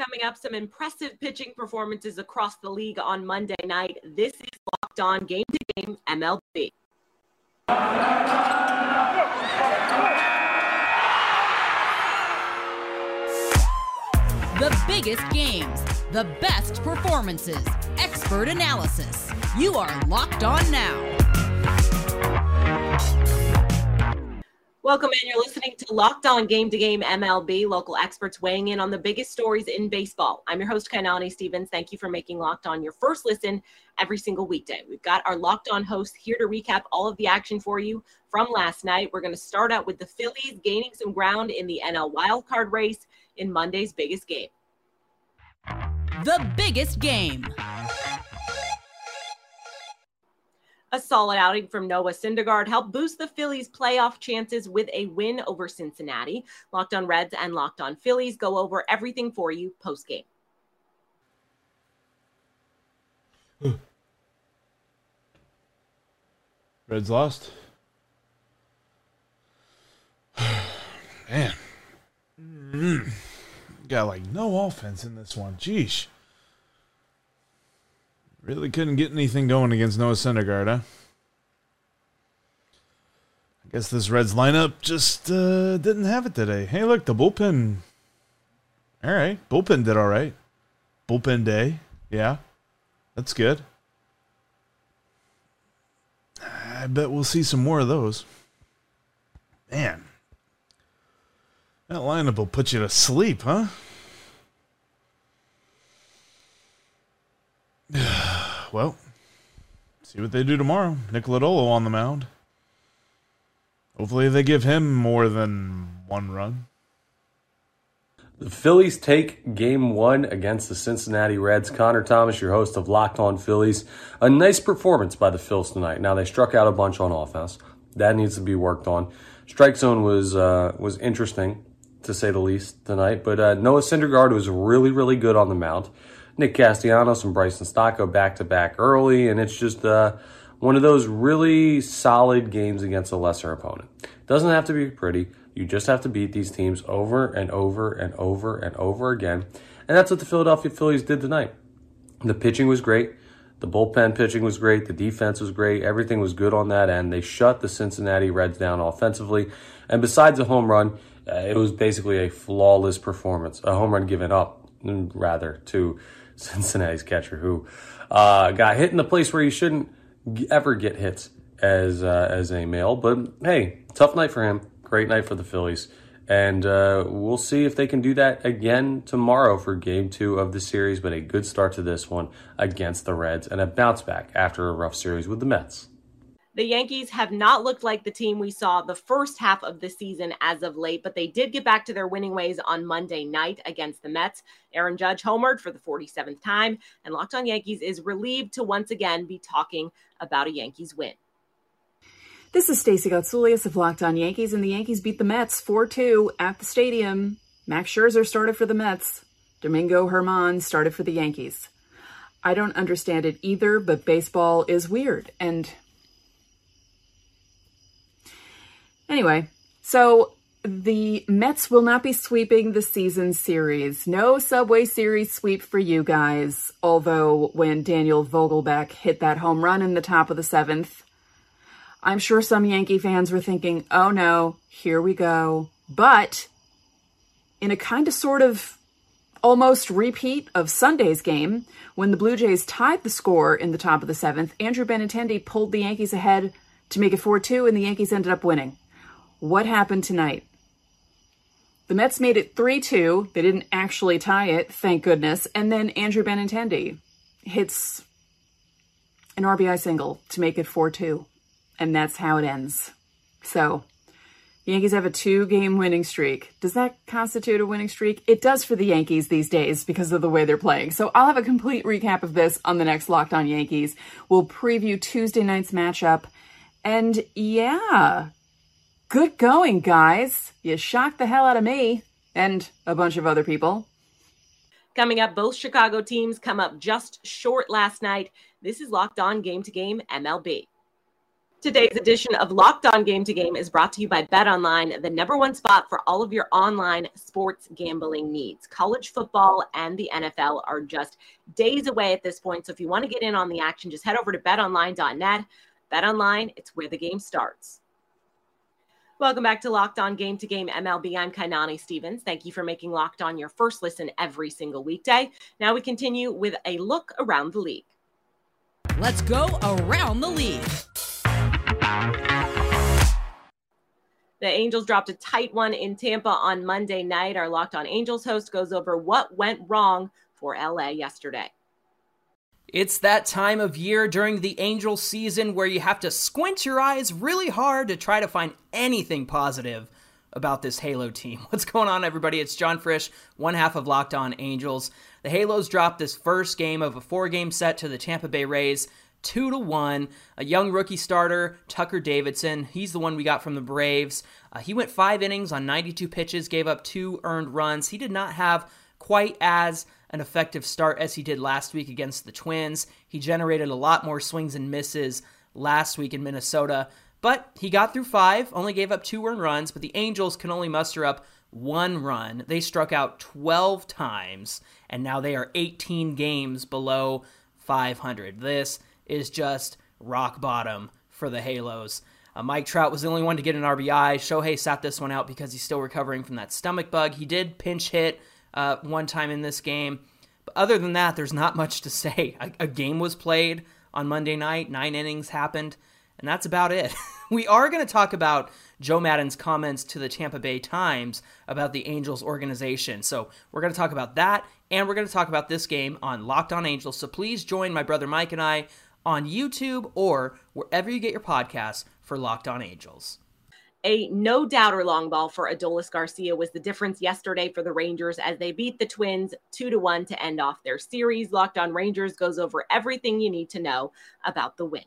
Coming up, some impressive pitching performances across the league on Monday night. This is Locked On Game to Game MLB. The biggest games, the best performances, expert analysis. You are Locked On Now. Welcome in. You're listening to Locked On Game to Game MLB, local experts weighing in on the biggest stories in baseball. I'm your host, Kainani Stevens. Thank you for making Locked On your first listen every single weekday. We've got our Locked On host here to recap all of the action for you from last night. We're going to start out with the Phillies gaining some ground in the NL wildcard race in Monday's biggest game. The biggest game. A solid outing from Noah Syndergaard helped boost the Phillies' playoff chances with a win over Cincinnati. Locked on Reds and Locked on Phillies go over everything for you post game. Reds lost. Man. Mm. Got like no offense in this one. Jeez. Really couldn't get anything going against Noah Syndergaard, huh? I guess this Reds lineup just uh, didn't have it today. Hey, look, the bullpen. All right, bullpen did all right. Bullpen day, yeah, that's good. I bet we'll see some more of those. Man, that lineup will put you to sleep, huh? Well, see what they do tomorrow. Nick Lodolo on the mound. Hopefully, they give him more than one run. The Phillies take game one against the Cincinnati Reds. Connor Thomas, your host of Locked On Phillies. A nice performance by the Phils tonight. Now, they struck out a bunch on offense. That needs to be worked on. Strike zone was uh, was interesting, to say the least, tonight. But uh, Noah Syndergaard was really, really good on the mound. Nick Castellanos and Bryson Stott back to back early, and it's just uh, one of those really solid games against a lesser opponent. Doesn't have to be pretty. You just have to beat these teams over and over and over and over again. And that's what the Philadelphia Phillies did tonight. The pitching was great. The bullpen pitching was great. The defense was great. Everything was good on that end. They shut the Cincinnati Reds down offensively. And besides a home run, uh, it was basically a flawless performance. A home run given up, rather, to Cincinnati's catcher, who uh, got hit in the place where he shouldn't ever get hits as uh, as a male. But hey, tough night for him. Great night for the Phillies. And uh, we'll see if they can do that again tomorrow for game two of the series. But a good start to this one against the Reds and a bounce back after a rough series with the Mets. The Yankees have not looked like the team we saw the first half of the season as of late, but they did get back to their winning ways on Monday night against the Mets. Aaron Judge homered for the 47th time, and Locked on Yankees is relieved to once again be talking about a Yankees win. This is Stacey Gotsoulias of Locked On Yankees, and the Yankees beat the Mets 4-2 at the stadium. Max Scherzer started for the Mets. Domingo Germán started for the Yankees. I don't understand it either, but baseball is weird, and Anyway, so the Mets will not be sweeping the season series. No Subway Series sweep for you guys. Although when Daniel Vogelbach hit that home run in the top of the seventh, I'm sure some Yankee fans were thinking, oh no, here we go. But in a kind of sort of almost repeat of Sunday's game, when the Blue Jays tied the score in the top of the seventh, Andrew Benintendi pulled the Yankees ahead to make it 4 2, and the Yankees ended up winning. What happened tonight? The Mets made it 3 2. They didn't actually tie it, thank goodness. And then Andrew Benintendi hits an RBI single to make it 4 2. And that's how it ends. So, Yankees have a two game winning streak. Does that constitute a winning streak? It does for the Yankees these days because of the way they're playing. So, I'll have a complete recap of this on the next Locked On Yankees. We'll preview Tuesday night's matchup. And yeah, Good going, guys. You shocked the hell out of me and a bunch of other people. Coming up, both Chicago teams come up just short last night. This is Locked On Game to Game MLB. Today's edition of Locked On Game to Game is brought to you by Bet Online, the number one spot for all of your online sports gambling needs. College football and the NFL are just days away at this point. So if you want to get in on the action, just head over to betonline.net. Bet Online, it's where the game starts. Welcome back to Locked On Game to Game MLB. I'm Kainani Stevens. Thank you for making Locked On your first listen every single weekday. Now we continue with a look around the league. Let's go around the league. The Angels dropped a tight one in Tampa on Monday night. Our Locked On Angels host goes over what went wrong for LA yesterday. It's that time of year during the Angel season where you have to squint your eyes really hard to try to find anything positive about this Halo team. What's going on, everybody? It's John Frisch, one half of Locked On Angels. The Halos dropped this first game of a four game set to the Tampa Bay Rays two to one. A young rookie starter, Tucker Davidson. He's the one we got from the Braves. Uh, he went five innings on 92 pitches, gave up two earned runs. He did not have quite as an effective start as he did last week against the Twins. He generated a lot more swings and misses last week in Minnesota, but he got through five, only gave up two earned runs, but the Angels can only muster up one run. They struck out 12 times, and now they are 18 games below 500. This is just rock bottom for the Halos. Uh, Mike Trout was the only one to get an RBI. Shohei sat this one out because he's still recovering from that stomach bug. He did pinch hit uh, one time in this game. But other than that, there's not much to say. A, a game was played on Monday night, nine innings happened, and that's about it. we are going to talk about Joe Maddon's comments to the Tampa Bay Times about the Angels organization. So we're going to talk about that, and we're going to talk about this game on Locked On Angels. So please join my brother Mike and I on YouTube or wherever you get your podcasts for Locked On Angels. A no doubter long ball for Adolis Garcia was the difference yesterday for the Rangers as they beat the Twins 2 to 1 to end off their series. Locked on Rangers goes over everything you need to know about the win.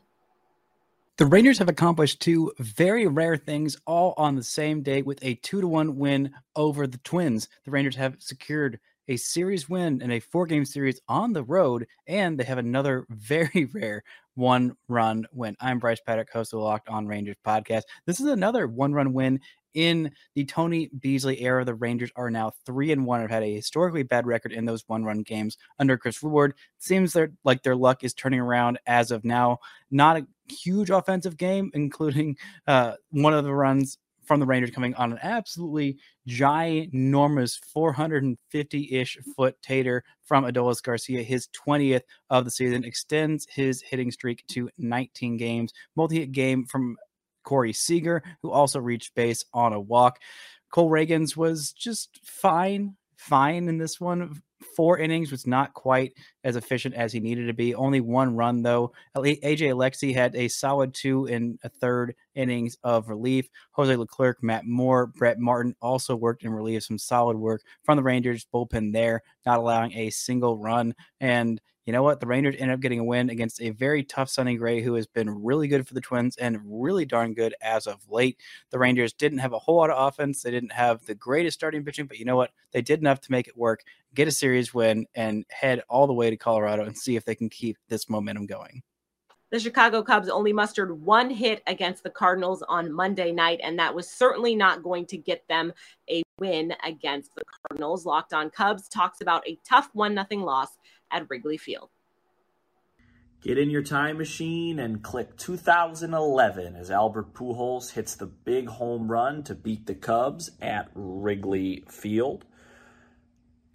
The Rangers have accomplished two very rare things all on the same day with a 2 to 1 win over the Twins. The Rangers have secured a series win in a four game series on the road, and they have another very rare one run win. I'm Bryce Paddock, host of the Locked On Rangers podcast. This is another one run win in the Tony Beasley era. The Rangers are now three and one. Have had a historically bad record in those one run games under Chris Woodward. Seems like their luck is turning around as of now. Not a huge offensive game, including uh, one of the runs from the Rangers coming on an absolutely ginormous 450 ish foot tater from Adolis Garcia. His 20th of the season extends his hitting streak to 19 games. Multi hit game from Corey Seager, who also reached base on a walk. Cole Ragans was just fine, fine in this one four innings was not quite as efficient as he needed to be. Only one run, though. AJ Alexy had a solid two and a third innings of relief. Jose Leclerc, Matt Moore, Brett Martin also worked in relief. Some solid work from the Rangers bullpen there, not allowing a single run. And you know what? The Rangers ended up getting a win against a very tough Sonny Gray, who has been really good for the Twins and really darn good as of late. The Rangers didn't have a whole lot of offense. They didn't have the greatest starting pitching, but you know what? They did enough to make it work, get a series win, and head all the way to Colorado and see if they can keep this momentum going. The Chicago Cubs only mustered one hit against the Cardinals on Monday night, and that was certainly not going to get them a win against the Cardinals. Locked on Cubs talks about a tough 1 0 loss at Wrigley Field. Get in your time machine and click 2011 as Albert Pujols hits the big home run to beat the Cubs at Wrigley Field.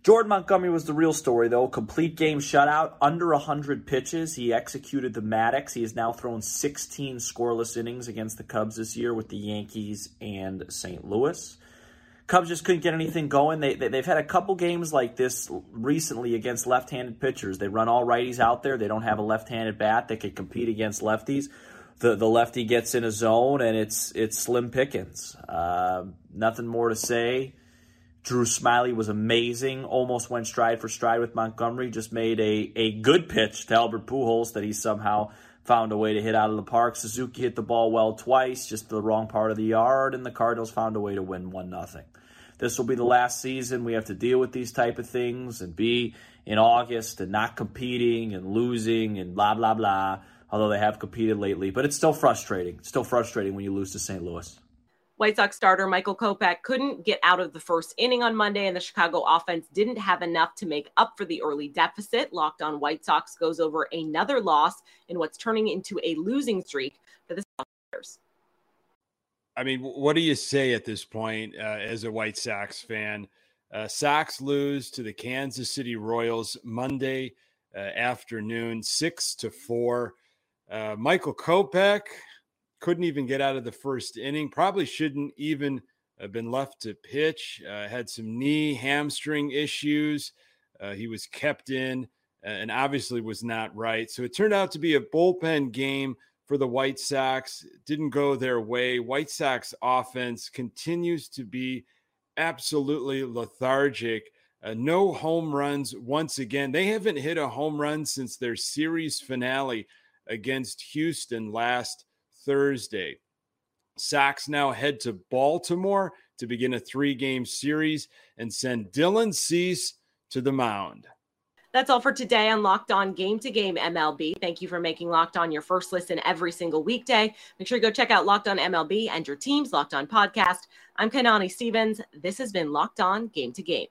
Jordan Montgomery was the real story, though. Complete game shutout, under 100 pitches. He executed the Maddux. He has now thrown 16 scoreless innings against the Cubs this year with the Yankees and St. Louis. Cubs just couldn't get anything going. They, they have had a couple games like this recently against left-handed pitchers. They run all righties out there. They don't have a left-handed bat. that can compete against lefties. The the lefty gets in a zone and it's it's slim pickings. Uh, nothing more to say. Drew Smyly was amazing. Almost went stride for stride with Montgomery. Just made a a good pitch to Albert Pujols that he somehow found a way to hit out of the park. Suzuki hit the ball well twice, just the wrong part of the yard, and the Cardinals found a way to win one nothing this will be the last season we have to deal with these type of things and be in August and not competing and losing and blah blah blah. although they have competed lately. But it's still frustrating. Still frustrating when you lose to St. Louis. White Sox starter Michael Kopech couldn't get out of the first inning on Monday, and the Chicago offense didn't have enough to make up for the early deficit. Locked on White Sox goes over another loss in what's turning into a losing streak for the Sox. I mean, what do you say at this point uh, as a White Sox fan? Uh, Sox lose to the Kansas City Royals Monday uh, afternoon, six to four. Uh, Michael Kopech couldn't even get out of the first inning. Probably shouldn't even have been left to pitch. Uh, had some knee hamstring issues. Uh, he was kept in and obviously was not right. So it turned out to be a bullpen game for the White Sox. didn't go their way. White Sox offense continues to be absolutely lethargic. Uh, no home runs once again. They haven't hit a home run since their series finale against Houston last Thursday. Sox now head to Baltimore to begin a three game series and send Dylan Cease to the mound. That's all for today on Locked On Game to Game MLB. Thank you for making Locked On your first listen every single weekday. Make sure you go check out Locked On MLB and your team's Locked On podcast. I'm Kainani Stevens. This has been Locked On Game to Game.